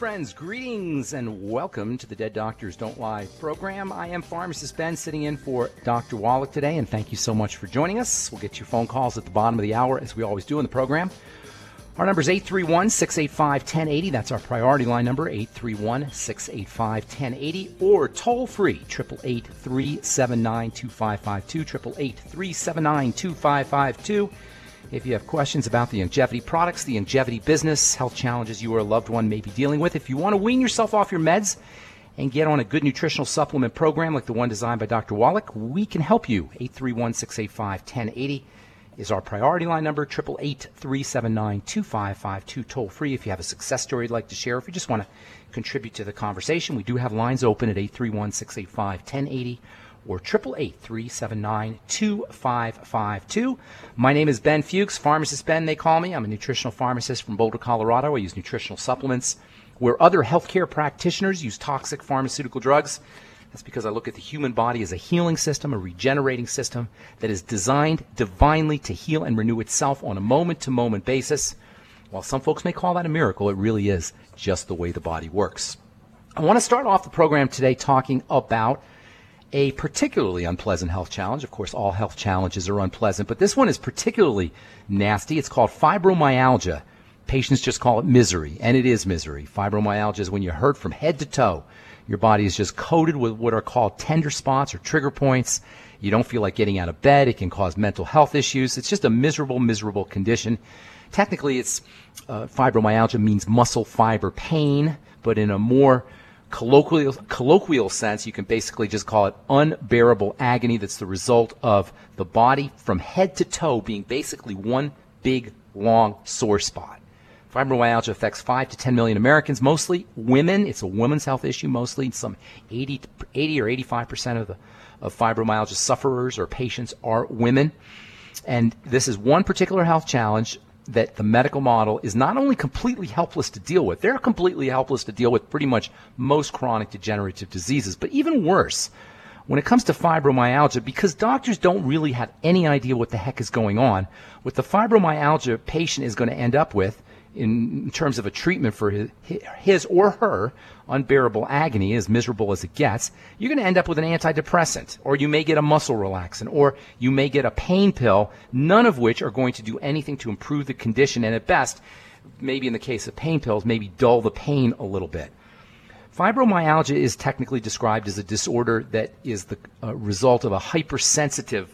Friends. Greetings and welcome to the Dead Doctors Don't Lie program. I am Pharmacist Ben sitting in for Dr. Wallach today, and thank you so much for joining us. We'll get your phone calls at the bottom of the hour, as we always do in the program. Our number is 831 685 1080. That's our priority line number, 831 685 1080, or toll free, 888 379 2552, 888 379 2552. If you have questions about the Youngevity products, the Youngevity business, health challenges you or a loved one may be dealing with, if you want to wean yourself off your meds and get on a good nutritional supplement program like the one designed by Dr. Wallach, we can help you. 831 685 1080 is our priority line number, 888-379-2552, toll free if you have a success story you'd like to share. If you just want to contribute to the conversation, we do have lines open at 831-685-1080 or 888-379-2552. My name is Ben Fuchs, Pharmacist Ben, they call me. I'm a nutritional pharmacist from Boulder, Colorado. I use nutritional supplements where other healthcare practitioners use toxic pharmaceutical drugs. That's because I look at the human body as a healing system, a regenerating system that is designed divinely to heal and renew itself on a moment to moment basis. While some folks may call that a miracle, it really is just the way the body works. I want to start off the program today talking about a particularly unpleasant health challenge. Of course, all health challenges are unpleasant, but this one is particularly nasty. It's called fibromyalgia. Patients just call it misery, and it is misery. Fibromyalgia is when you hurt from head to toe. Your body is just coated with what are called tender spots or trigger points. You don't feel like getting out of bed. It can cause mental health issues. It's just a miserable, miserable condition. Technically, it's uh, fibromyalgia means muscle fiber pain, but in a more colloquial, colloquial sense, you can basically just call it unbearable agony that's the result of the body from head to toe being basically one big, long sore spot. Fibromyalgia affects 5 to 10 million Americans, mostly women. It's a women's health issue, mostly. Some 80, 80 or 85% of the of fibromyalgia sufferers or patients are women. And this is one particular health challenge that the medical model is not only completely helpless to deal with, they're completely helpless to deal with pretty much most chronic degenerative diseases, but even worse, when it comes to fibromyalgia, because doctors don't really have any idea what the heck is going on, what the fibromyalgia patient is going to end up with in terms of a treatment for his, his or her unbearable agony, as miserable as it gets, you're going to end up with an antidepressant, or you may get a muscle relaxant, or you may get a pain pill, none of which are going to do anything to improve the condition, and at best, maybe in the case of pain pills, maybe dull the pain a little bit. Fibromyalgia is technically described as a disorder that is the uh, result of a hypersensitive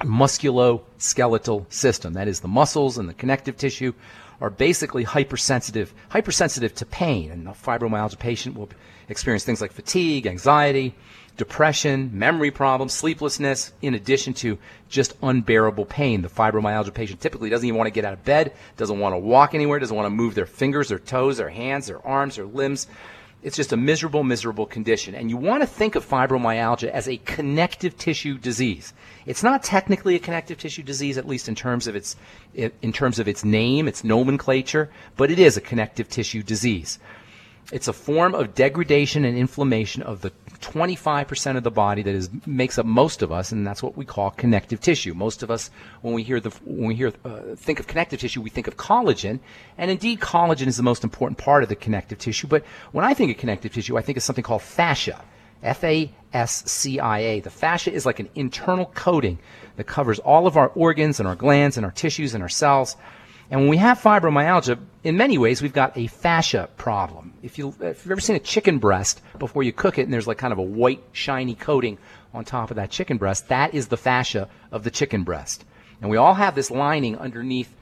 musculoskeletal system. That is, the muscles and the connective tissue are basically hypersensitive, hypersensitive to pain. And a fibromyalgia patient will experience things like fatigue, anxiety, depression, memory problems, sleeplessness, in addition to just unbearable pain. The fibromyalgia patient typically doesn't even want to get out of bed, doesn't want to walk anywhere, doesn't want to move their fingers, their toes, their hands, their arms, their limbs. It's just a miserable, miserable condition. And you want to think of fibromyalgia as a connective tissue disease. It's not technically a connective tissue disease, at least in terms of its, in terms of its name, its nomenclature, but it is a connective tissue disease. It's a form of degradation and inflammation of the 25% of the body that is makes up most of us, and that's what we call connective tissue. Most of us, when we hear the when we hear uh, think of connective tissue, we think of collagen, and indeed, collagen is the most important part of the connective tissue. But when I think of connective tissue, I think of something called fascia. F A S C I A. The fascia is like an internal coating that covers all of our organs and our glands and our tissues and our cells. And when we have fibromyalgia, in many ways, we've got a fascia problem. If, you, if you've ever seen a chicken breast before you cook it and there's like kind of a white, shiny coating on top of that chicken breast, that is the fascia of the chicken breast. And we all have this lining underneath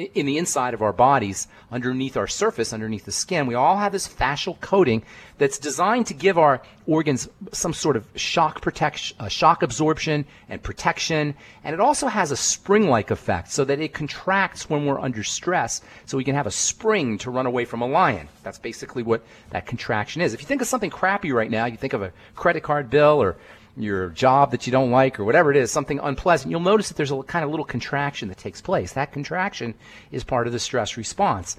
in the inside of our bodies, underneath our surface, underneath the skin, we all have this fascial coating that's designed to give our organs some sort of shock protection, uh, shock absorption and protection. And it also has a spring-like effect so that it contracts when we're under stress so we can have a spring to run away from a lion. That's basically what that contraction is. If you think of something crappy right now, you think of a credit card bill or your job that you don't like or whatever it is, something unpleasant, you'll notice that there's a kind of little contraction that takes place. That contraction is part of the stress response.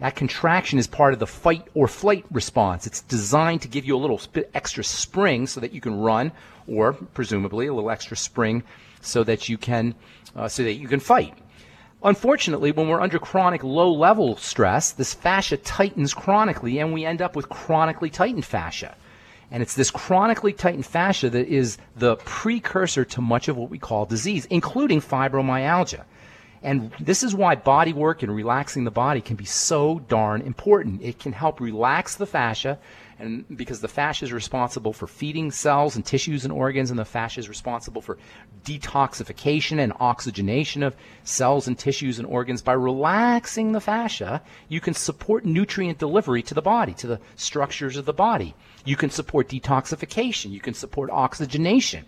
That contraction is part of the fight or flight response. It's designed to give you a little bit extra spring so that you can run, or presumably a little extra spring so that you can uh, so that you can fight. Unfortunately, when we're under chronic low level stress, this fascia tightens chronically and we end up with chronically tightened fascia. And it's this chronically tightened fascia that is the precursor to much of what we call disease, including fibromyalgia. And this is why body work and relaxing the body can be so darn important. It can help relax the fascia and because the fascia is responsible for feeding cells and tissues and organs, and the fascia is responsible for detoxification and oxygenation of cells and tissues and organs. By relaxing the fascia, you can support nutrient delivery to the body, to the structures of the body. You can support detoxification. You can support oxygenation.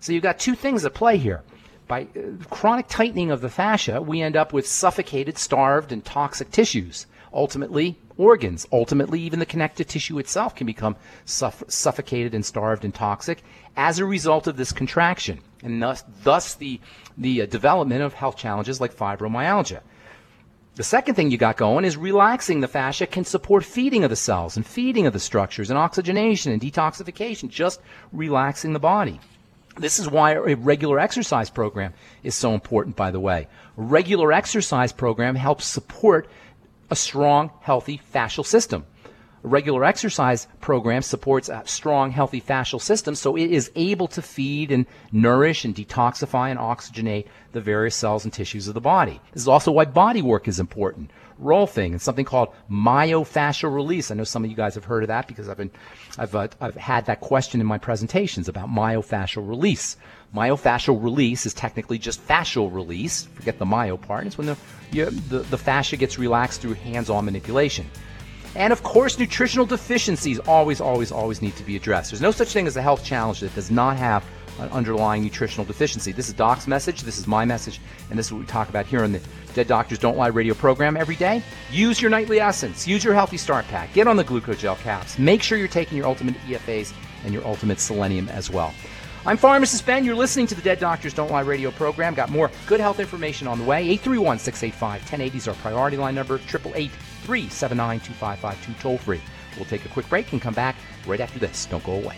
So you've got two things at play here. By uh, chronic tightening of the fascia, we end up with suffocated, starved, and toxic tissues ultimately organs. Ultimately, even the connective tissue itself can become suff- suffocated and starved and toxic as a result of this contraction, and thus, thus the, the uh, development of health challenges like fibromyalgia. The second thing you got going is relaxing the fascia can support feeding of the cells and feeding of the structures and oxygenation and detoxification, just relaxing the body. This is why a regular exercise program is so important, by the way. A regular exercise program helps support a strong, healthy fascial system. Regular exercise program supports a strong, healthy fascial system, so it is able to feed and nourish and detoxify and oxygenate the various cells and tissues of the body. This is also why body work is important. Rolfing and something called myofascial release. I know some of you guys have heard of that because I've been, I've, uh, I've had that question in my presentations about myofascial release. Myofascial release is technically just fascial release. Forget the myo part. It's when the, you, the, the fascia gets relaxed through hands-on manipulation. And of course, nutritional deficiencies always, always, always need to be addressed. There's no such thing as a health challenge that does not have an underlying nutritional deficiency. This is Doc's message, this is my message, and this is what we talk about here on the Dead Doctors Don't Lie radio program every day. Use your nightly essence, use your healthy start pack, get on the glucogel caps, make sure you're taking your ultimate EFAs and your ultimate selenium as well. I'm Pharmacist Ben. You're listening to the Dead Doctors Don't Lie radio program. Got more good health information on the way. 831 685 1080 is our priority line number. 888 379 2552 toll free. We'll take a quick break and come back right after this. Don't go away.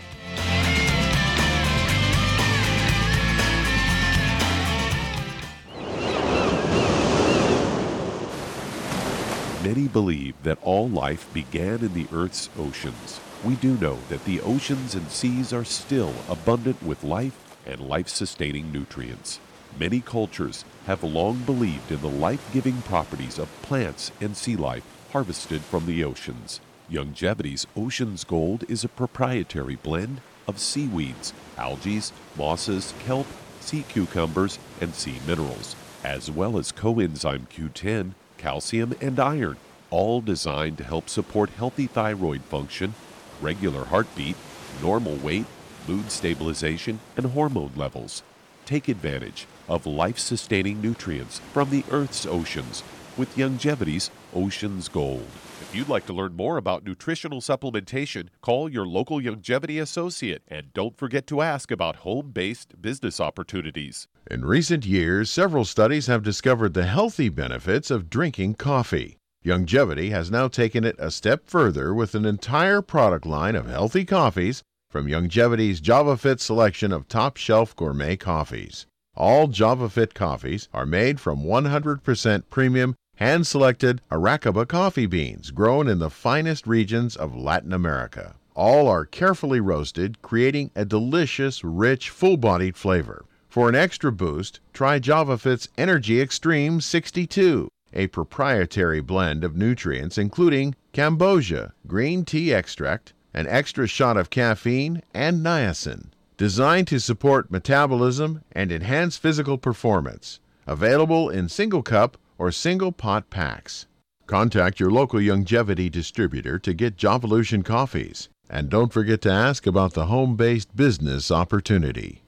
Many believe that all life began in the Earth's oceans we do know that the oceans and seas are still abundant with life and life sustaining nutrients. Many cultures have long believed in the life giving properties of plants and sea life harvested from the oceans. Youngevity's Ocean's Gold is a proprietary blend of seaweeds, algae, mosses, kelp, sea cucumbers, and sea minerals, as well as coenzyme Q10, calcium, and iron, all designed to help support healthy thyroid function regular heartbeat, normal weight, mood stabilization, and hormone levels. Take advantage of life sustaining nutrients from the Earth's oceans with Youngevity's Ocean's Gold. If you'd like to learn more about nutritional supplementation, call your local Youngevity associate and don't forget to ask about home based business opportunities. In recent years, several studies have discovered the healthy benefits of drinking coffee. Youngevity has now taken it a step further with an entire product line of healthy coffees from Youngevity's JavaFit selection of top shelf gourmet coffees. All JavaFit coffees are made from 100% premium, hand selected Arabica coffee beans grown in the finest regions of Latin America. All are carefully roasted, creating a delicious, rich, full bodied flavor. For an extra boost, try JavaFit's Energy Extreme 62 a proprietary blend of nutrients including cambogia, green tea extract, an extra shot of caffeine, and niacin, designed to support metabolism and enhance physical performance. Available in single cup or single pot packs. Contact your local Youngevity distributor to get Jovolution coffees. And don't forget to ask about the home based business opportunity.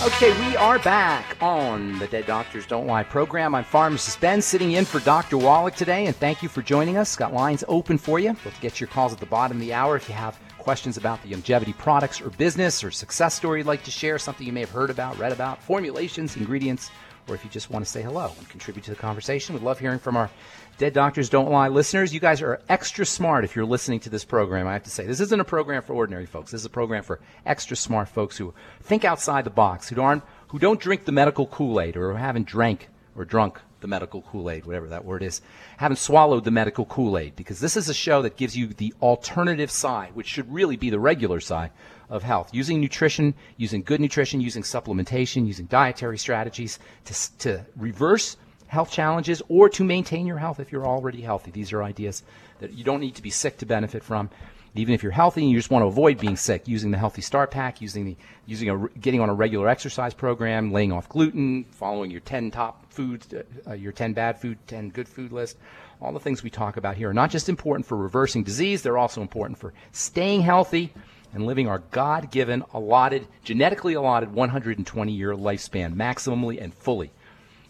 Okay, we are back on the Dead Doctors Don't Lie program. I'm Pharmacist Ben, sitting in for Dr. Wallach today, and thank you for joining us. Got lines open for you. We'll get your calls at the bottom of the hour if you have questions about the Youngevity products or business or success story you'd like to share, something you may have heard about, read about, formulations, ingredients, or if you just want to say hello and contribute to the conversation. We'd love hearing from our Dead Doctors Don't Lie listeners. You guys are extra smart if you're listening to this program. I have to say, this isn't a program for ordinary folks. This is a program for extra smart folks who think outside the box, who aren't, who don't drink the medical Kool-Aid or haven't drank or drunk the medical Kool-Aid, whatever that word is, haven't swallowed the medical Kool-Aid because this is a show that gives you the alternative side, which should really be the regular side of health, using nutrition, using good nutrition, using supplementation, using dietary strategies to, to reverse health challenges or to maintain your health if you're already healthy. These are ideas that you don't need to be sick to benefit from. Even if you're healthy and you just want to avoid being sick, using the Healthy Start Pack, using the using a getting on a regular exercise program, laying off gluten, following your 10 top foods, uh, your 10 bad food, 10 good food list. All the things we talk about here are not just important for reversing disease, they're also important for staying healthy and living our God given, allotted, genetically allotted 120 year lifespan, maximally and fully.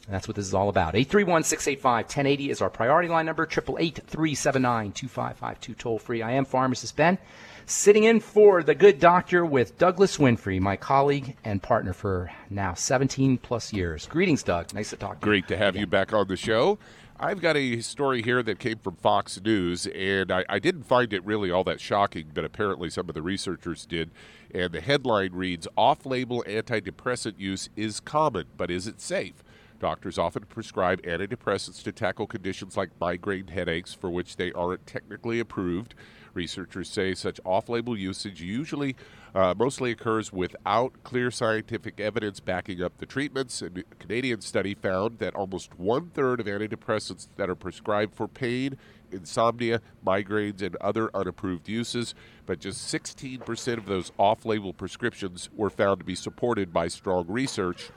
And that's what this is all about. 831 685 1080 is our priority line number. 888 379 2552 toll free. I am Pharmacist Ben, sitting in for the good doctor with Douglas Winfrey, my colleague and partner for now 17 plus years. Greetings, Doug. Nice to talk to Great you. to have you back on the show. I've got a story here that came from Fox News, and I, I, didn't find it really all that shocking, but apparently some of the researchers did. And the headline reads Off label antidepressant use is common, but is it safe? Doctors often prescribe antidepressants to tackle conditions like migraine headaches for which they aren't technically approved. Researchers say such off label usage usually uh, mostly occurs without clear scientific evidence backing up the treatments. A Canadian study found that almost one third of antidepressants that are prescribed for pain, insomnia, migraines, and other unapproved uses, but just 16% of those off label prescriptions were found to be supported by strong research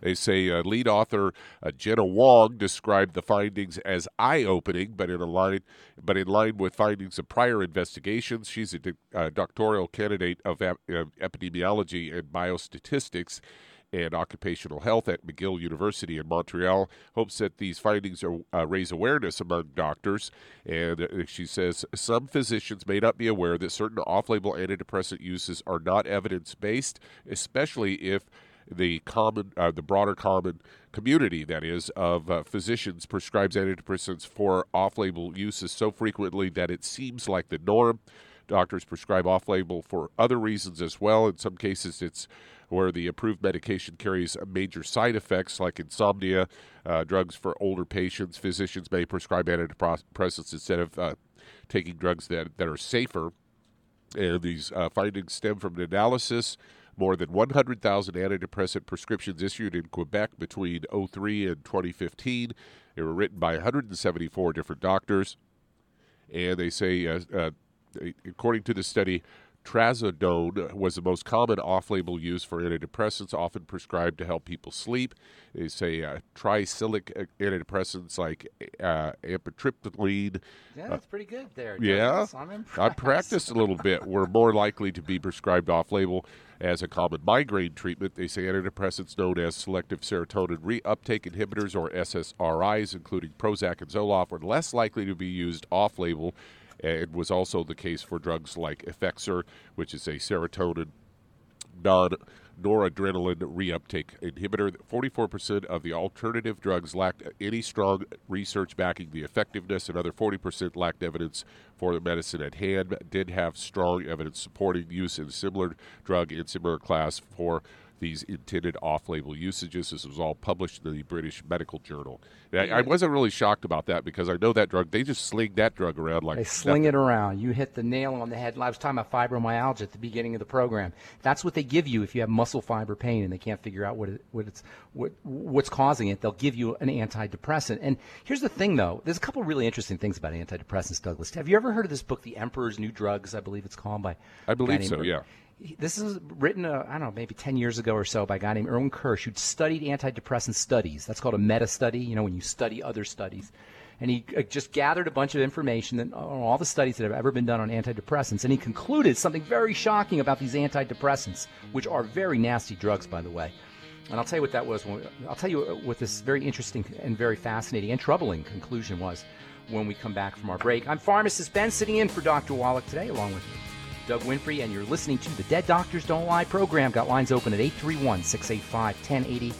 they say uh, lead author uh, Jenna Wong described the findings as eye-opening, but in line, but in line with findings of prior investigations. She's a uh, doctoral candidate of ep- epidemiology and biostatistics and occupational health at McGill University in Montreal. Hopes that these findings are, uh, raise awareness among doctors. And uh, she says some physicians may not be aware that certain off label antidepressant uses are not evidence based, especially if the common, uh, the broader common community, that is, of uh, physicians prescribes antidepressants for off-label uses so frequently that it seems like the norm. Doctors prescribe off-label for other reasons as well. In some cases, it's where the approved medication carries major side effects like insomnia, uh, drugs for older patients. Physicians may prescribe antidepressants instead of uh, taking drugs that, that are safer. And these uh, findings stem from an analysis more than 100,000 antidepressant prescriptions issued in Quebec between 03 and 2015. They were written by 174 different doctors. And they say, uh, uh, according to the study, Trazodone was the most common off label use for antidepressants, often prescribed to help people sleep. They say uh, tricyclic uh, antidepressants like uh, amitriptyline. Yeah, that's pretty good there. Yeah. I practiced a little bit. Were more likely to be prescribed off label as a common migraine treatment. They say antidepressants known as selective serotonin reuptake inhibitors or SSRIs, including Prozac and Zoloft, are less likely to be used off label it was also the case for drugs like Effexor, which is a serotonin non noradrenaline reuptake inhibitor. 44% of the alternative drugs lacked any strong research backing the effectiveness. Another 40% lacked evidence for the medicine at hand, did have strong evidence supporting use in similar drug in similar class for these intended off-label usages. This was all published in the British Medical Journal. I, I, wasn't really shocked about that because I know that drug. They just sling that drug around like they sling it around. You hit the nail on the head. I was talking about fibromyalgia at the beginning of the program. That's what they give you if you have muscle fiber pain and they can't figure out what it, what it's what what's causing it. They'll give you an antidepressant. And here's the thing, though. There's a couple really interesting things about antidepressants, Douglas. Have you ever heard of this book, The Emperor's New Drugs? I believe it's called by. I believe so. Yeah this is written, uh, I don't know, maybe 10 years ago or so by a guy named Irwin Kirsch who studied antidepressant studies. That's called a meta study, you know, when you study other studies. And he uh, just gathered a bunch of information on all the studies that have ever been done on antidepressants. And he concluded something very shocking about these antidepressants, which are very nasty drugs, by the way. And I'll tell you what that was. I'll tell you what this very interesting and very fascinating and troubling conclusion was when we come back from our break. I'm pharmacist Ben, sitting in for Dr. Wallach today, along with Doug Winfrey, and you're listening to the Dead Doctors Don't Lie program. Got lines open at 831 685 1080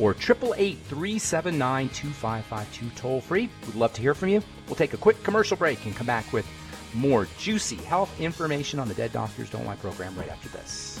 or 888 379 2552 toll free. We'd love to hear from you. We'll take a quick commercial break and come back with more juicy health information on the Dead Doctors Don't Lie program right after this.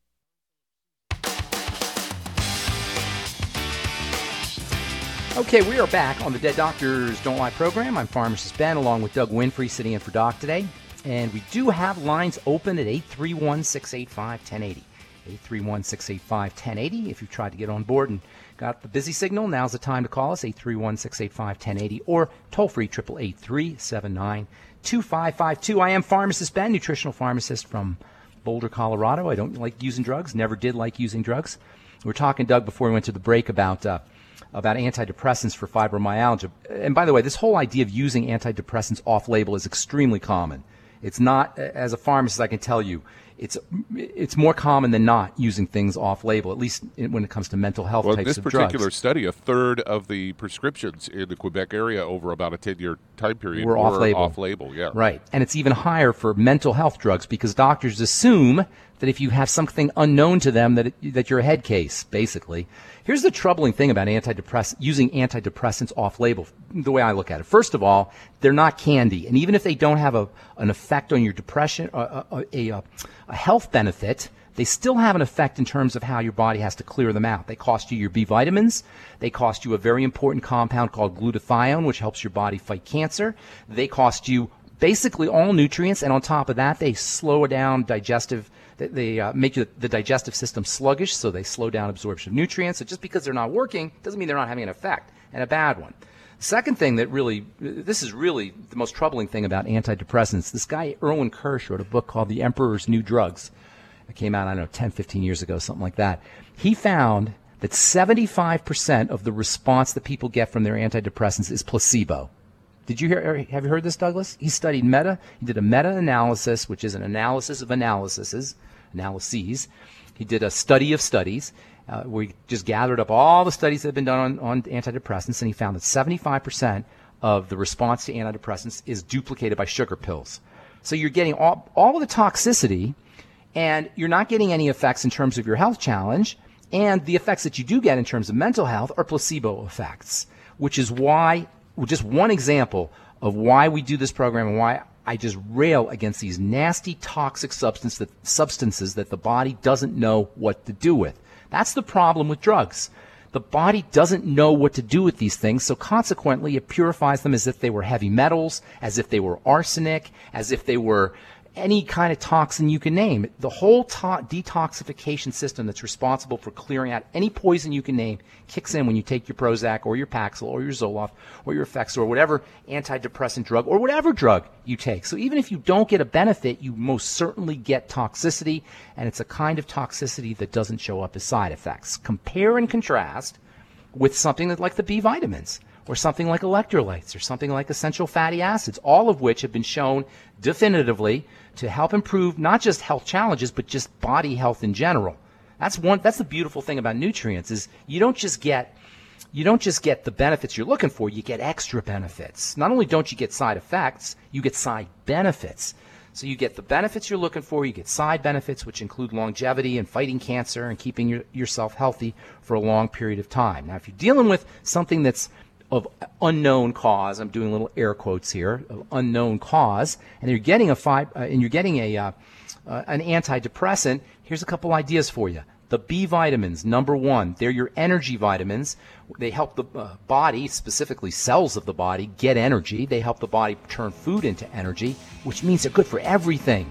Okay, we are back on the Dead Doctors Don't Lie program. I'm Pharmacist Ben, along with Doug Winfrey, sitting in for Doc today. And we do have lines open at 831 685 1080. 831 685 1080. If you've tried to get on board and got the busy signal, now's the time to call us 831 685 1080 or toll free 888 379 2552. I am Pharmacist Ben, nutritional pharmacist from Boulder, Colorado. I don't like using drugs, never did like using drugs. We were talking, Doug, before we went to the break about. Uh, about antidepressants for fibromyalgia. And by the way, this whole idea of using antidepressants off label is extremely common. It's not, as a pharmacist, I can tell you, it's it's more common than not using things off label, at least when it comes to mental health well, types this of particular drugs. study, a third of the prescriptions in the Quebec area over about a 10 year time period Were off-label. Off label, yeah. Right. And it's even higher for mental health drugs because doctors assume that if you have something unknown to them that it, that you're a head case, basically. Here's the troubling thing about antidepress using antidepressants off label. The way I look at it. First of all, they're not candy. And even if they don't have a, an effect on your depression, uh, uh, uh a, a, a, a health benefit, they still have an effect in terms of how your body has to clear them out. They cost you your B vitamins. They cost you a very important compound called glutathione, which helps your body fight cancer. They cost you basically all nutrients, and on top of that, they slow down digestive. They, uh, make the, the digestive system sluggish, so they slow down absorption of nutrients. So just because they're not working doesn't mean they're not having an effect, and a bad one. Second thing that really, this is really the most troubling thing about antidepressants. This guy, Erwin Kirsch, wrote a book called The Emperor's New Drugs. It came out, I don't know, 10, 15 years ago, something like that. He found that 75% of the response that people get from their antidepressants is placebo. Did you hear? Have you heard this, Douglas? He studied meta. He did a meta-analysis, which is an analysis of analyses, analyses. He did a study of studies. Uh, where he just gathered up all the studies that have been done on, on antidepressants, and he found that 75% of the response to antidepressants is duplicated by sugar pills. So you're getting all, all of the toxicity, and you're not getting any effects in terms of your health challenge. And the effects that you do get in terms of mental health are placebo effects, which is why, just one example of why we do this program and why I just rail against these nasty toxic substance that, substances that the body doesn't know what to do with. That's the problem with drugs. The body doesn't know what to do with these things, so consequently it purifies them as if they were heavy metals, as if they were arsenic, as if they were any kind of toxin you can name. The whole to- detoxification system that's responsible for clearing out any poison you can name kicks in when you take your Prozac or your Paxil or your Zoloft or your Effexor or whatever antidepressant drug or whatever drug you take. So even if you don't get a benefit, you most certainly get toxicity, and it's a kind of toxicity that doesn't show up as side effects. Compare and contrast with something that, like the B vitamins or something like electrolytes or something like essential fatty acids, all of which have been shown definitively to help improve not just health challenges, but just body health in general. That's one, that's the beautiful thing about nutrients is you don't just get, you don't just get the benefits you're looking for, you get extra benefits. Not only don't you get side effects, you get side benefits. So you get the benefits you're looking for, you get side benefits, which include longevity and fighting cancer and keeping your, yourself healthy for a long period of time. Now, if you're dealing with something that's of unknown cause. I'm doing little air quotes here of unknown cause, and you're getting a fi- uh, and you're getting a uh, uh, an antidepressant. Here's a couple ideas for you. The B vitamins, number one, they're your energy vitamins. They help the uh, body, specifically cells of the body, get energy. They help the body turn food into energy, which means they're good for everything.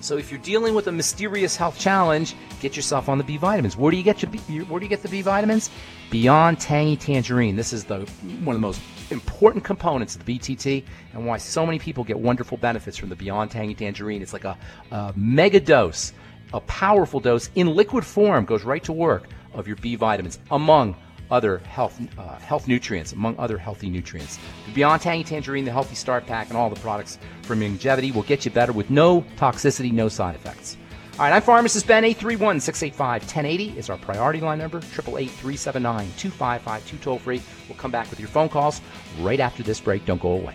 So if you're dealing with a mysterious health challenge, get yourself on the B vitamins. Where do you get your, B, where do you get the B vitamins? Beyond Tangy Tangerine. This is the one of the most important components of the BTT and why so many people get wonderful benefits from the Beyond Tangy Tangerine. It's like a, a mega dose, a powerful dose in liquid form goes right to work of your B vitamins among other health uh, health nutrients, among other healthy nutrients. Beyond Tangy Tangerine, the Healthy Start Pack, and all the products from Youngevity will get you better with no toxicity, no side effects. All right, I'm pharmacist Ben. 831 685 1080 is our priority line number. 888 379 2552 toll free. We'll come back with your phone calls right after this break. Don't go away.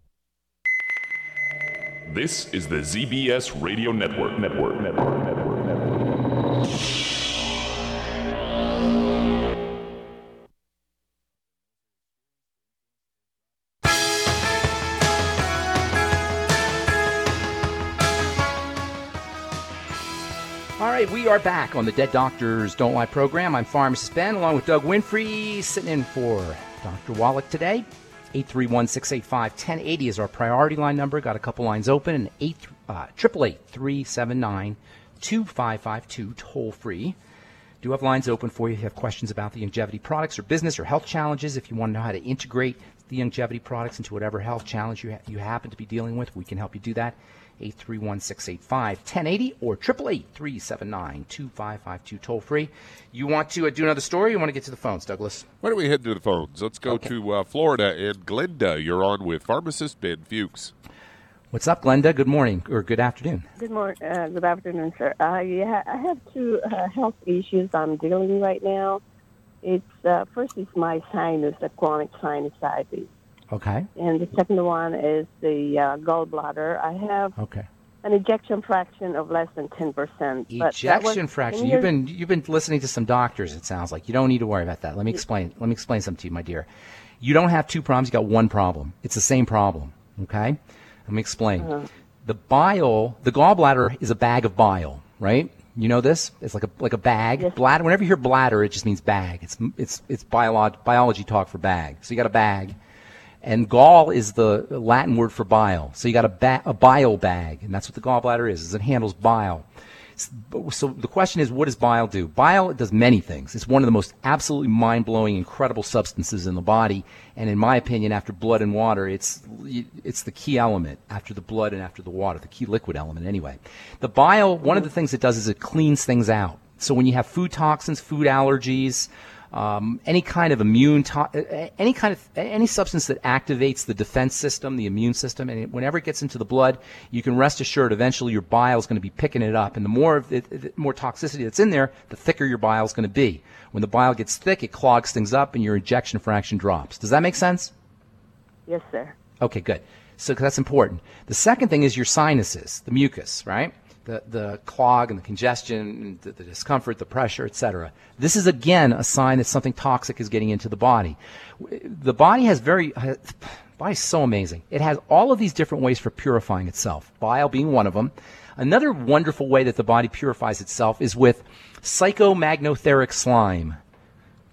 This is the ZBS Radio Network. Network. Network. Network. Network. All right, we are back on the Dead Doctors Don't Lie program. I'm Pharmacist Ben, along with Doug Winfrey, sitting in for Dr. Wallach today. 831 685 1080 is our priority line number. Got a couple lines open, and 888 uh, 379 2552 toll free. Do have lines open for you if you have questions about the Youngevity products or business or health challenges. If you want to know how to integrate the Youngevity products into whatever health challenge you, ha- you happen to be dealing with, we can help you do that. 831-685-1080 or 888-379-2552 toll free. You want to uh, do another story? you want to get to the phones, Douglas? Why don't we head to the phones? Let's go Okay. to uh, Florida and Glenda. You're on with pharmacist Ben Fuchs. What's up, Glenda? Good morning or good afternoon. Good morning, uh, good afternoon, sir. Uh, yeah, I have two uh, health issues I'm dealing with right now. It's uh, first is my sinus, the chronic sinusitis, Okay. and the second one is the uh, gallbladder. I have Okay. an ejection fraction of less than ten percent. Ejection fraction. You've been you've been listening to some doctors. It sounds like you don't need to worry about that. Let me explain. Let me explain something to you, my dear. You don't have two problems. You got one problem. It's the same problem. Okay. Let me explain. The bile, the gallbladder is a bag of bile, right? You know this? It's like a like a bag. Bladder. Whenever you hear bladder, it just means bag. It's it's it's biolog- biology talk for bag. So you got a bag. And gall is the Latin word for bile. So you got a, ba- a bile bag, and that's what the gallbladder is. is it handles bile. So the question is, what does bile do? Bile does many things. It's one of the most absolutely mind-blowing, incredible substances in the body. And in my opinion, after blood and water, it's it's the key element after the blood and after the water, the key liquid element anyway. The bile, one of the things it does is it cleans things out. So when you have food toxins, food allergies, um, any kind of immune, to- uh, any kind of any substance that activates the defense system, the immune system, and it, whenever it gets into the blood, you can rest assured eventually your bile is going to be picking it up, and the more of it, the more toxicity that's in there, the thicker your bile is going to be. When the bile gets thick, it clogs things up, and your ejection fraction drops. Does that make sense? Yes, sir. Okay, good. So that's important. The second thing is your sinuses, the mucus, right? The, the clog and the congestion, the, the discomfort, the pressure, etc. This is again a sign that something toxic is getting into the body. The body has very, uh, body's so amazing. It has all of these different ways for purifying itself. Bile being one of them. Another wonderful way that the body purifies itself is with psychomagnotheric slime.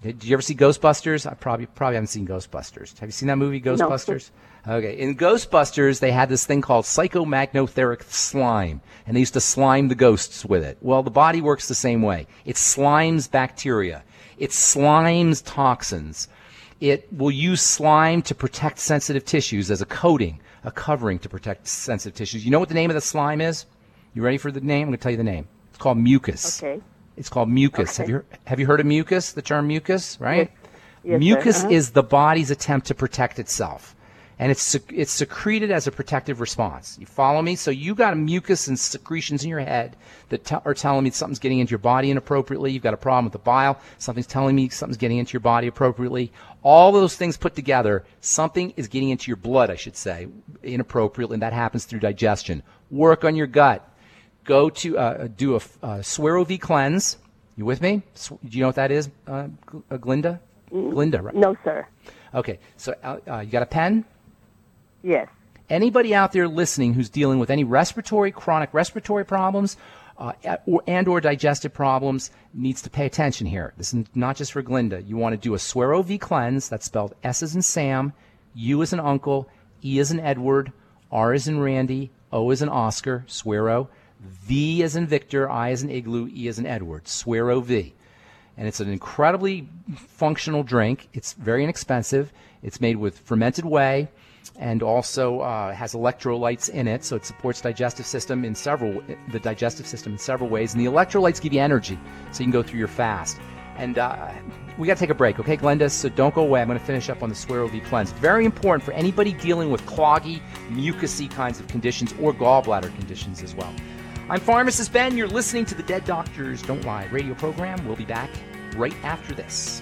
Did you ever see Ghostbusters? I probably probably haven't seen Ghostbusters. Have you seen that movie, Ghostbusters? Okay. In Ghostbusters, they had this thing called psychomagnotheric slime, and they used to slime the ghosts with it. Well, the body works the same way. It slimes bacteria. It slimes toxins. It will use slime to protect sensitive tissues as a coating, a covering to protect sensitive tissues. You know what the name of the slime is? You ready for the name? I'm going to tell you the name. It's called mucus. Okay. It's called mucus. Have you have you heard of mucus? The term mucus, right? Yes, sir. mucus Uh-huh. is the body's attempt to protect itself, and it's it's secreted as a protective response. You follow me? So you got a mucus and secretions in your head that te- are telling me something's getting into your body inappropriately. You've got a problem with the bile. Something's telling me something's getting into your body appropriately. All those things put together, something is getting into your blood, I should say, inappropriately, and that happens through digestion. Work on your gut go to uh, do a uh cleanse. You with me? Do you know what that is, uh, uh, Glinda? Glinda, right? No, sir. Okay, so uh, uh, you got a pen? Yes. Anybody out there listening who's dealing with any respiratory, chronic respiratory problems, uh, or, and or digestive problems needs to pay attention here. This is not just for Glinda. You want to do a Suero V cleanse. That's spelled S as in Sam, U as in Uncle, E as in Edward, R as in Randy, O as in Oscar, Suero, V as in Victor, I as in Igloo, E as in Edward, Suero V and it's an incredibly functional drink. It's very inexpensive. It's made with fermented whey, and also uh, has electrolytes in it, so it supports digestive system in several the digestive system in several ways. And the electrolytes give you energy, so you can go through your fast. And uh, we got to take a break, okay, Glenda? So don't go away. I'm going to finish up on the Suero V cleanse. Very important for anybody dealing with cloggy, mucousy kinds of conditions or gallbladder conditions as well. I'm Pharmacist Ben. You're listening to the Dead Doctors Don't Lie radio program. We'll be back right after this.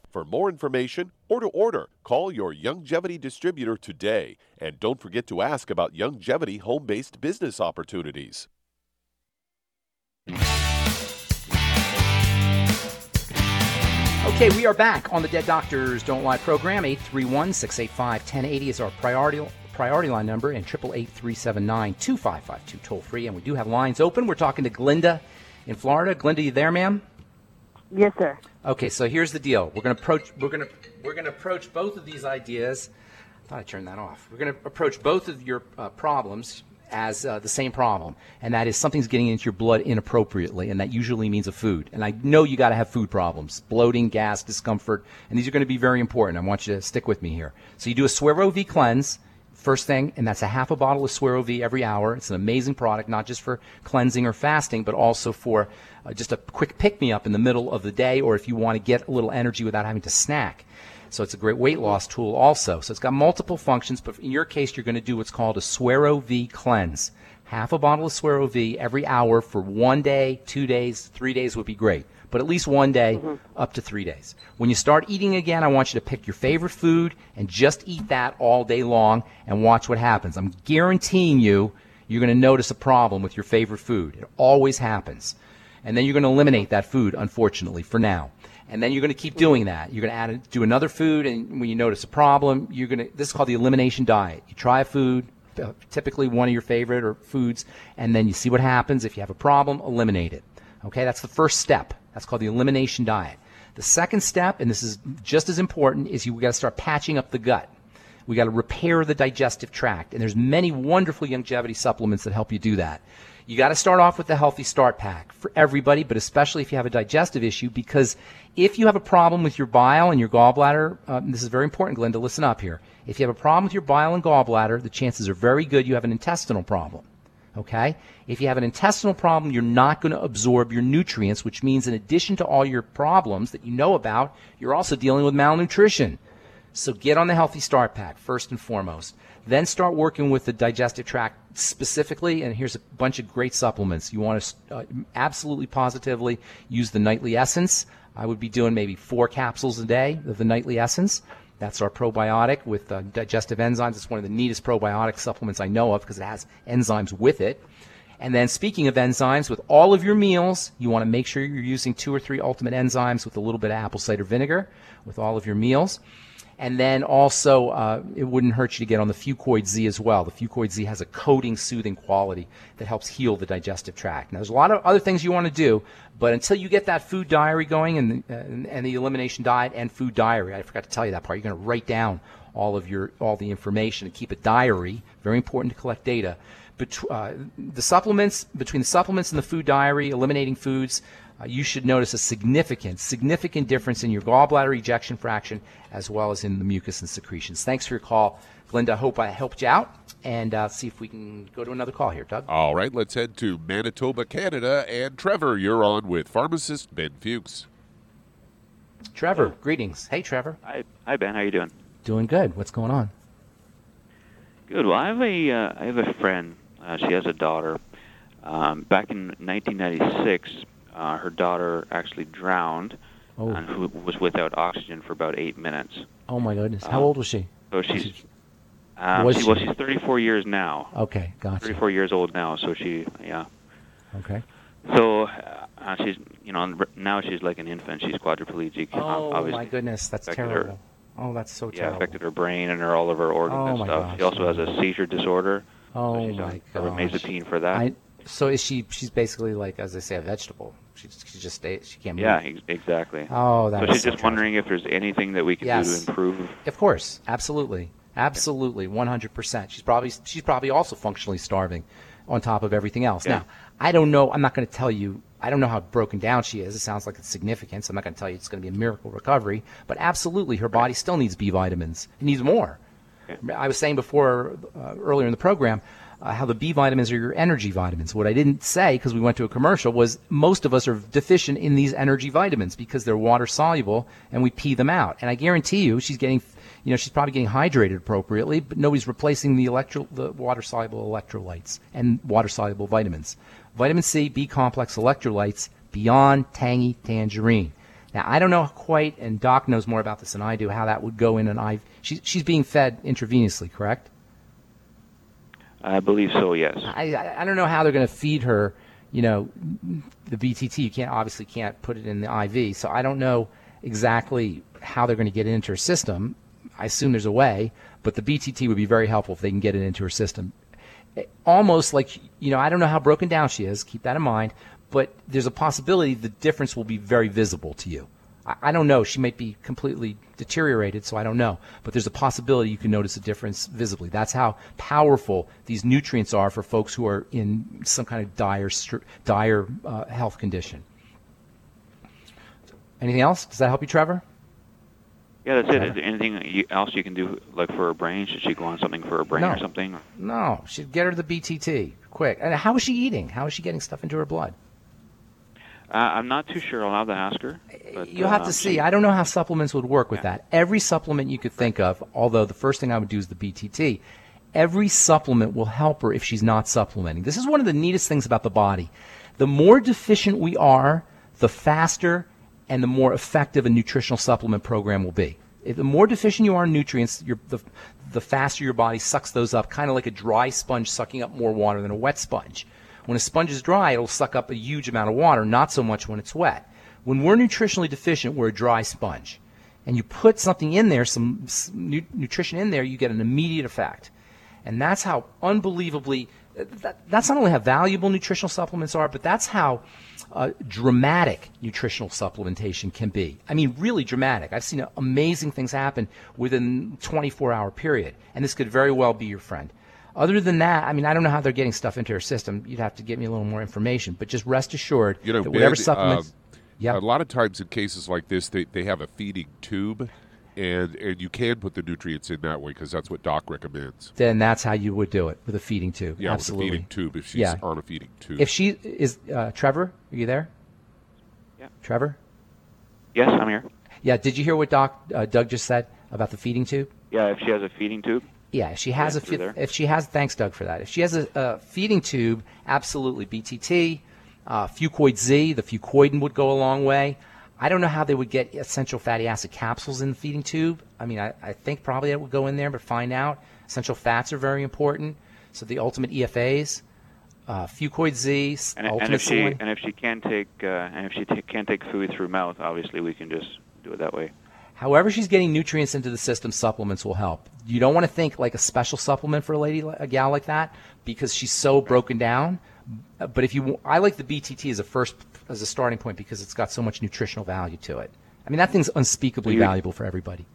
For more information or to order, call your Youngevity distributor today. And don't forget to ask about Youngevity home based business opportunities. Okay, we are back on the Dead Doctors Don't Lie program. 831 685 1080 is our priority, priority line number, and 888 379 2552 toll free. And we do have lines open. We're talking to Glinda in Florida. Glinda, you there, ma'am? Yes, sir. Okay, so here's the deal. We're going to approach we're going to we're going to approach both of these ideas. I thought I turned that off. We're going to approach both of your uh, problems as uh, the same problem, and that is something's getting into your blood inappropriately, and that usually means a food. And I know you got to have food problems, bloating, gas, discomfort, and these are going to be very important. I want you to stick with me here. So you do a Suero V cleanse, First thing, and that's a half a bottle of Suero V every hour. It's an amazing product, not just for cleansing or fasting, but also for uh, just a quick pick me up in the middle of the day, or if you want to get a little energy without having to snack. So it's a great weight loss tool also. So it's got multiple functions, but in your case, you're going to do what's called a Suero V cleanse. Half a bottle of Suero V every hour for one day, two days, three days would be great but at least one day, mm-hmm. up to three days. When you start eating again, I want you to pick your favorite food and just eat that all day long and watch what happens. I'm guaranteeing you, you're going to notice a problem with your favorite food. It always happens. And then you're going to eliminate that food, unfortunately, for now. And then you're going to keep doing that. You're going to add, do another food, and when you notice a problem, you're going to, this is called the elimination diet. You try a food, typically one of your favorite or foods, and then you see what happens. If you have a problem, eliminate it. Okay, that's the first step. That's called the elimination diet. The second step, and this is just as important, is you got to start patching up the gut. We got to repair the digestive tract, and there's many wonderful Youngevity supplements that help you do that. You got to start off with the Healthy Start Pack for everybody, but especially if you have a digestive issue, because if you have a problem with your bile and your gallbladder, uh, this is very important, Glenda, listen up here. If you have a problem with your bile and gallbladder, the chances are very good you have an intestinal problem. Okay? If you have an intestinal problem, you're not going to absorb your nutrients, which means in addition to all your problems that you know about, you're also dealing with malnutrition. So get on the Healthy Start Pack first and foremost. Then start working with the digestive tract specifically, and here's a bunch of great supplements. You want to uh, absolutely positively use the Nightly Essence. I would be doing maybe four capsules a day of the Nightly Essence. That's our probiotic with uh, digestive enzymes. It's one of the neatest probiotic supplements I know of because it has enzymes with it. And then, speaking of enzymes, with all of your meals, you want to make sure you're using two or three ultimate enzymes with a little bit of apple cider vinegar with all of your meals. And then also, uh, it wouldn't hurt you to get on the Fucoid Z as well. The Fucoid Z has a coating, soothing quality that helps heal the digestive tract. Now, there's a lot of other things you want to do, but until you get that food diary going and uh, and the elimination diet and food diary, I forgot to tell you that part. You're going to write down all of your all the information and keep a diary. Very important to collect data. But uh, the supplements between the supplements and the food diary, eliminating foods uh, you should notice a significant, significant difference in your gallbladder ejection fraction as well as in the mucus and secretions. Thanks for your call, Glenda. I hope I helped you out. And uh, see if we can go to another call here, Doug. All right, let's head to Manitoba, Canada. And Trevor, you're on with pharmacist Ben Fuchs. Trevor, greetings. Hey, Trevor. Hi, hi, Ben. How you doing? Doing good. What's going on? Good. Well, I have a uh, I have a friend. Uh, she has a daughter. Um, back in 1996, uh, her daughter actually drowned oh. and who was without oxygen for about eight minutes. Oh my goodness! How um, old was she? So she's um, was she, well, she's 34 years now. Okay, gotcha. 34 years old now, so she yeah. Okay. So uh, she's you know now she's like an infant. She's quadriplegic. Oh Obviously, my goodness, that's terrible. Her, oh, that's so terrible. yeah, affected her brain and her all of her organs oh, and stuff. Gosh. She also has a seizure disorder. Oh so she's my on gosh. Carbamazepine for that. I, so is she? She's basically like, as they say, a vegetable. She, she just stays. She can't move. Yeah, ex- exactly. Oh, that's so she's so just wondering if there's anything that we can yes. do to improve. Of course, absolutely, absolutely, 100. percent She's probably she's probably also functionally starving, on top of everything else. Yeah. Now, I don't know. I'm not going to tell you. I don't know how broken down she is. It sounds like it's significant. So I'm not going to tell you it's going to be a miracle recovery. But absolutely, her body still needs B vitamins. It needs more. I was saying before uh, earlier in the program uh, how the B vitamins are your energy vitamins. What I didn't say because we went to a commercial was most of us are deficient in these energy vitamins because they're water soluble and we pee them out. And I guarantee you, she's getting, you know, she's probably getting hydrated appropriately, but nobody's replacing the electro, the water soluble electrolytes and water soluble vitamins. Vitamin C, B complex electrolytes beyond tangy tangerine. Now I don't know quite, and Doc knows more about this than I do, how that would go in an IV. She's she's being fed intravenously, correct? I believe so. Yes. I I don't know how they're going to feed her. You know, the BTT. You can't obviously can't put it in the IV. So I don't know exactly how they're going to get it into her system. I assume there's a way, but the BTT would be very helpful if they can get it into her system. Eh, almost like you know, I don't know how broken down she is. Keep that in mind. But there's a possibility the difference will be very visible to you. I, I don't know. She might be completely deteriorated, so I don't know. But there's a possibility you can notice a difference visibly. That's how powerful these nutrients are for folks who are in some kind of dire, dire uh, health condition. Anything else? Does that help you, Trevor? Yeah, that's it. Is there anything else you can do, like for her brain? Should she go on something for her brain No. or something? No, she'd get her the BTT quick. And how is she eating? How is she getting stuff into her blood? Uh, I'm not too sure. I'll have to ask her. But, You'll have uh, to see. I don't know how supplements would work with that. Every supplement you could think of, although the first thing I would do is the BTT. Every supplement will help her if she's not supplementing. This is one of the neatest things about the body. The more deficient we are, the faster and the more effective a nutritional supplement program will be. If the more deficient you are in nutrients, the, the faster your body sucks those up, kind of like a dry sponge sucking up more water than a wet sponge. When a sponge is dry, it'll suck up a huge amount of water, not so much when it's wet. When we're nutritionally deficient, we're a dry sponge. And you put something in there, some, nutrition in there, you get an immediate effect. And that's how unbelievably, that, that's not only how valuable nutritional supplements are, but that's how uh, dramatic nutritional supplementation can be. I mean, really dramatic. I've seen amazing things happen within 24 hour period. And this could very well be your friend. Other than that, I mean, I don't know how they're getting stuff into her system. You'd have to give me a little more information. But just rest assured You know, that whatever Ben, supplements. um, yeah. A lot of times in cases like this, they, they have a feeding tube, and and you can put the nutrients in that way because that's what Doc recommends. then that's how you would do it with a feeding tube. Yeah, Absolutely. with a feeding tube if she's Yeah. on a feeding tube. If she is, uh, Trevor, are you there? Yeah. Trevor? Yes, I'm here. Yeah, did you hear what Doc uh, Doug just said about the feeding tube? Yeah, if she has a feeding tube. Yeah, if she has Yeah, a fe- if she has thanks Doug for that. If she has a, a feeding tube, absolutely BTT, uh, Fucoid Z, the fucoidan would go a long way. I don't know how they would get essential fatty acid capsules in the feeding tube. I mean, I, I think probably it would go in there, but find out. Essential fats are very important. So the ultimate EFAs, uh, Fucoid Z, And, ultimate and if she and if she can't take uh, and if she ta can't take food through mouth, obviously we can just do it that way. However, she's getting nutrients into the system, supplements will help. You don't want to think like a special supplement for a lady, a gal like that, because she's so broken down. But if you, I like the BTT as a first, as a starting point because it's got so much nutritional value to it. I mean, that thing's unspeakably You- valuable for everybody.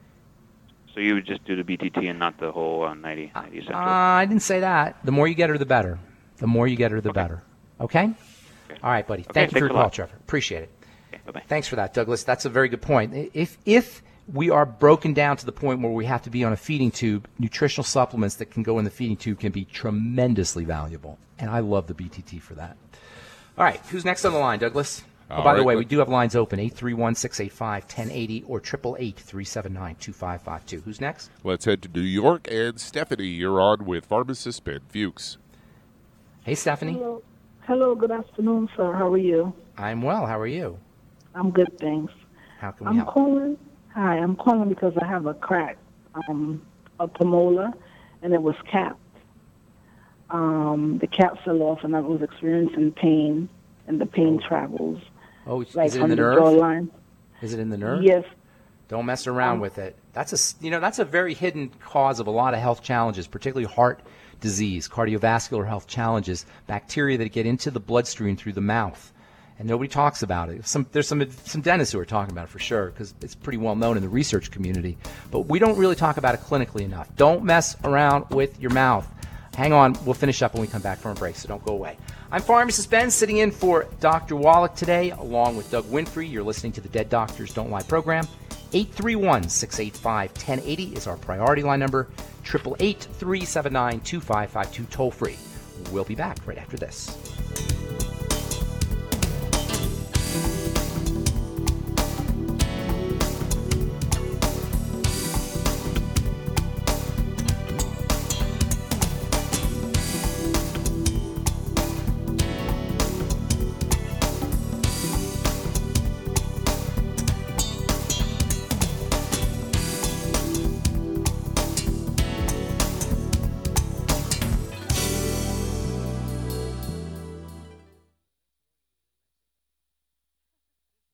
So you would just do the BTT and not the whole uh, 90, 90 Uh. I didn't say that. The more you get her, the better. The more you get her, the better. Okay? All right, buddy. Okay, Thank you for your call, lot. Trevor. Appreciate it. Thanks for that, Douglas. That's a very good point. If if we are broken down to the point where we have to be on a feeding tube, nutritional supplements that can go in the feeding tube can be tremendously valuable. And I love the BTT for that. All right, who's next on the line, Douglas? Oh, All by the way, let- we do have lines open 831 685 1080 or 888 379 2552. Who's next? Let's head to New York. And Stephanie, you're on with pharmacist Ben Fuchs. Hey, Stephanie. Hello. Hello, good afternoon, sir. How are you? I'm well. How are you? I'm good, thanks. How can we I'm help? calling. Hi, I'm calling because I have a crack, um, a premolar, and it was capped. Um, the cap fell off, and I was experiencing pain, and the pain travels Oh, is like it in the the nerve? jawline. Is it in the nerve? Yes. Don't mess around Um, with it. That's a you know that's a very hidden cause of a lot of health challenges, particularly heart disease, cardiovascular health challenges, bacteria that get into the bloodstream through the mouth, and nobody talks about it. Some there's some some dentists who are talking about it for sure because it's pretty well known in the research community, but we don't really talk about it clinically enough. Don't mess around with your mouth. Hang on, we'll finish up when we come back from a break, so don't go away. I'm Pharmacist Ben, sitting in for Dr. Wallach today, along with Doug Winfrey. You're listening to the Dead Doctors Don't Lie program. 831 685 1080 is our priority line number. 888 379 2552, toll free. We'll be back right after this.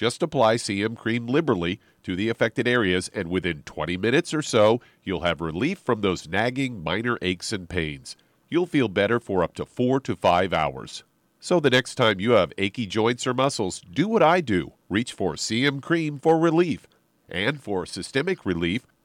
Just apply CM cream liberally to the affected areas, and within 20 minutes or so, you'll have relief from those nagging minor aches and pains. You'll feel better for up to four to five hours. So the next time you have achy joints or muscles, do what I do reach for CM cream for relief. And for systemic relief,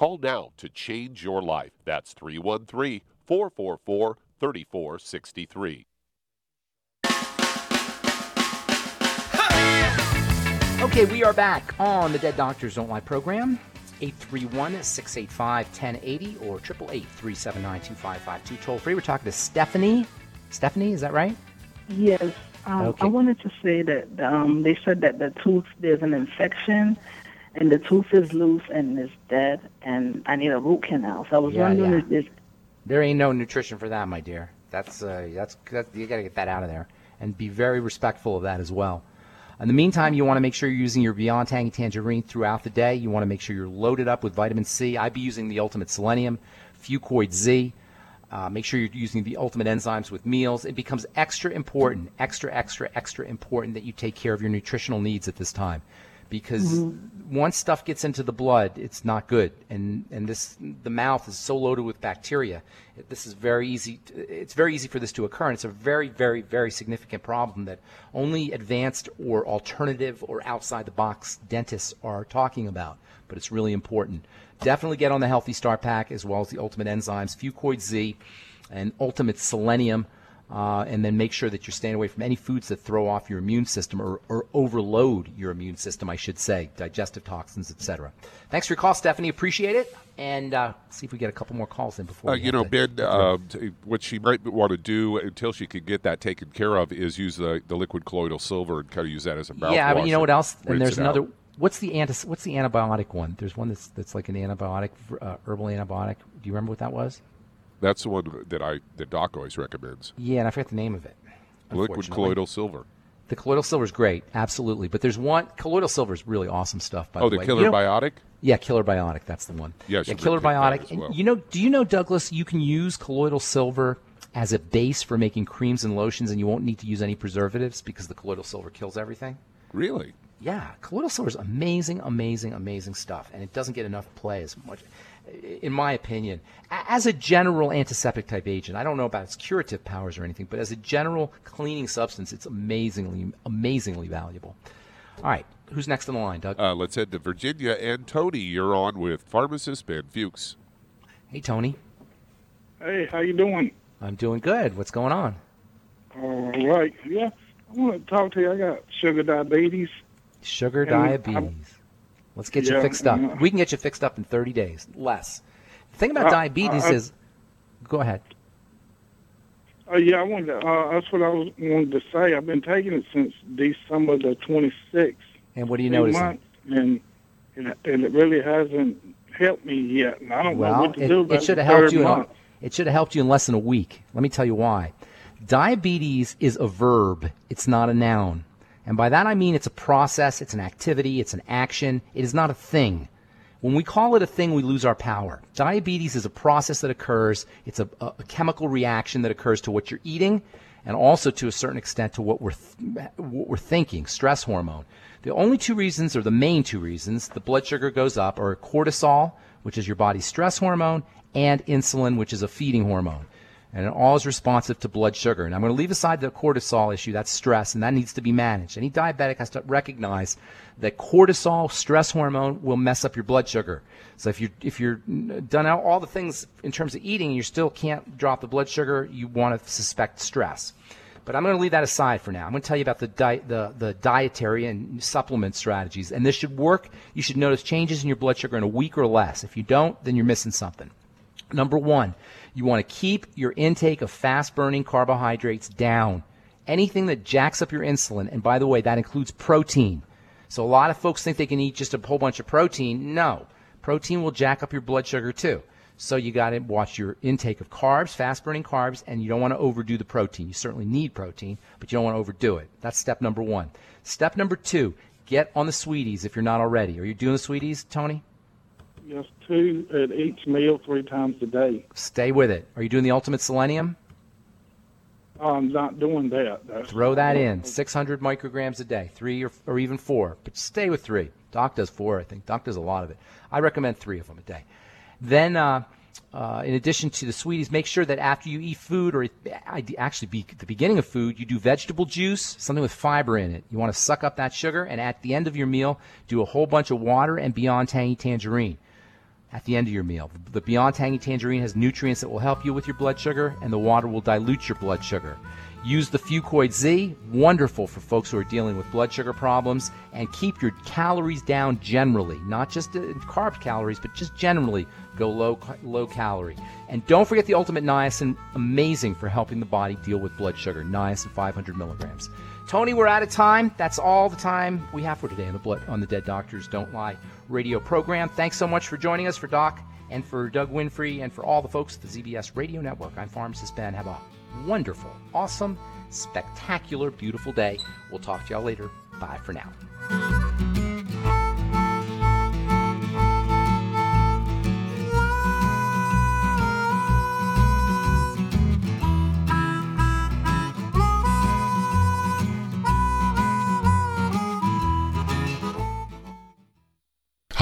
Call now to change your life. That's 313 444 3463. Okay, we are back on the Dead Doctors Don't Lie program. 831 685 1080 or 888 379 2552. Toll free. We're talking to Stephanie. Stephanie, is that right? Yes. Um, Okay. I wanted to say that um, they said that the tooth, there's an infection and the tooth is loose and is dead, and I need a root canal. So I was Yeah, wondering yeah. if this. There ain't no nutrition for that, my dear. That's uh, that's that, you got to get that out of there and be very respectful of that as well. In the meantime, you want to make sure you're using your Beyond Tangy Tangerine throughout the day. You want to make sure you're loaded up with vitamin C. I'd be using the Ultimate Selenium, Fucoid Z. Uh, make sure you're using the ultimate enzymes with meals. It becomes extra important, extra, extra, extra important that you take care of your nutritional needs at this time, because once stuff gets into the blood, it's not good. And and this the mouth is so loaded with bacteria. This is very easy. It's very easy for this to occur, and it's a very, very, very significant problem that only advanced or alternative or outside the box dentists are talking about. But it's really important. Definitely get on the Healthy Start Pack as well as the Ultimate Enzymes, Fucoid Z, and Ultimate Selenium. Uh, and then make sure that you're staying away from any foods that throw off your immune system or, or overload your immune system, I should say, digestive toxins, etc. Thanks for your call, Stephanie. Appreciate it. And uh, see if we get a couple more calls in before. Uh, you know, Ben, uh, what she might want to do until she can get that taken care of is use the, the liquid colloidal silver and kind of use that as a mouthwash. yeah, but you know what else? And there's it out. another. What's the anti? What's the antibiotic one? There's one that's that's like an antibiotic, uh, herbal antibiotic. Do you remember what that was? That's the one that I that Doc always recommends. Yeah, and I forget the name of it. Liquid colloidal silver. The colloidal silver is great, absolutely. But there's one colloidal silver is really awesome stuff. By Oh, the way, Killer You know- Biotic? Yeah, Killer Biotic. That's the one. Yeah, yeah, Killer Biotic. well. you know, do you know, Douglas? You can use colloidal silver as a base for making creams and lotions, and you won't need to use any preservatives because the colloidal silver kills everything. Really? Yeah, colloidal silver is amazing, amazing, amazing stuff, and it doesn't get enough play as much, in my opinion. As a general antiseptic type agent, I don't know about its curative powers or anything, but as a general cleaning substance, it's amazingly, amazingly valuable. All right, who's next on the line, Doug? Uh, let's head to Virginia. And Tony, you're on with pharmacist Ben Fuchs. Hey, Tony. Hey, how you doing? I'm doing good. What's going on? All right. Yeah, I want to talk to you. I got sugar diabetes. Sugar diabetes. I'm- Let's get you fixed up. uh, we can get you fixed up in 30 days, less. The thing about Uh, diabetes uh, is, go ahead. Uh, yeah, I wanted. To, uh, that's what I was wanted to say. I've been taking it since December the 26th. And what do you notice? and, and and it really hasn't helped me yet. And I don't know what to it, do. it should have helped you. In, it should have helped you in less than a week. Let me tell you why. Diabetes is a verb. It's not a noun. And by that I mean it's a process, it's an activity, it's an action. It is not a thing. When we call it a thing, we lose our power. Diabetes is a process that occurs. It's a, a, chemical reaction that occurs to what you're eating, and also to a certain extent to what we're th- what we're thinking. Stress hormone. The only two reasons, or the main two reasons, the blood sugar goes up are cortisol, which is your body's stress hormone, and insulin, which is a feeding hormone. And it all is responsive to blood sugar. And I'm going to leave aside the cortisol issue, that's stress, and that needs to be managed. Any diabetic has to recognize that cortisol, stress hormone, will mess up your blood sugar. So if you're, if you're done out all the things in terms of eating you still can't drop the blood sugar, you want to suspect stress. But I'm going to leave that aside for now. I'm going to tell you about the, di- the, the dietary and supplement strategies. And this should work. You should notice changes in your blood sugar in a week or less. If you don't, then you're missing something. Number one, you want to keep your intake of fast burning carbohydrates down. Anything that jacks up your insulin, and by the way, that includes protein. So a lot of folks think they can eat just a whole bunch of protein. No, protein will jack up your blood sugar too. So you got to watch your intake of carbs, fast burning carbs, and you don't want to overdo the protein. You certainly need protein, but you don't want to overdo it. That's step number one. Step number two, get on the sweeties if you're not already. Are you doing the sweeties, Tony? Yes, two at each meal, three times a day. Stay with it. Are you doing the ultimate selenium? I'm not doing that. That's Throw that in. 600 micrograms a day, three or, or even four, but stay with three. Doc does four, I think. Doc does a lot of it. I recommend three of them a day. Then, uh, uh, in addition to the sweeties, make sure that after you eat food, or actually be the beginning of food, you do vegetable juice, something with fiber in it. You want to suck up that sugar, and at the end of your meal, do a whole bunch of water and Beyond Tangy Tangerine at the end of your meal. The Beyond Tangy Tangerine has nutrients that will help you with your blood sugar, and the water will dilute your blood sugar. Use the Fucoid Z, wonderful for folks who are dealing with blood sugar problems, and keep your calories down generally, not just uh, carb calories, but just generally go low low calorie. And don't forget the Ultimate Niacin, amazing for helping the body deal with blood sugar. Niacin 500 milligrams. Tony, we're out of time. That's all the time we have for today on the blood on the Dead Doctors Don't Lie radio program. Thanks so much for joining us for Doc and for Doug Winfrey and for all the folks at the ZBS Radio Network. I'm Pharmacist Ben. Have a wonderful, awesome, spectacular, beautiful day. We'll talk to y'all later. Bye for now.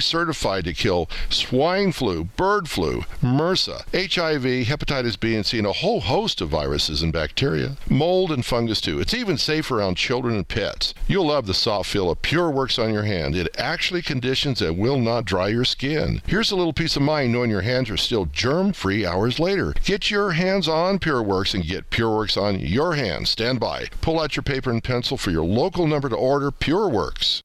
certified to kill swine flu, bird flu, MRSA, HIV, hepatitis B and C, and a whole host of viruses and bacteria. Mold and fungus too. It's even safe around children and pets. You'll love the soft feel of Pure Works on your hand. It actually conditions and will not dry your skin. Here's a little peace of mind knowing your hands are still germ free hours later. Get your hands on Pure Works and get Pure Works on your hands. Stand by. Pull out your paper and pencil for your local number to order Pure Works.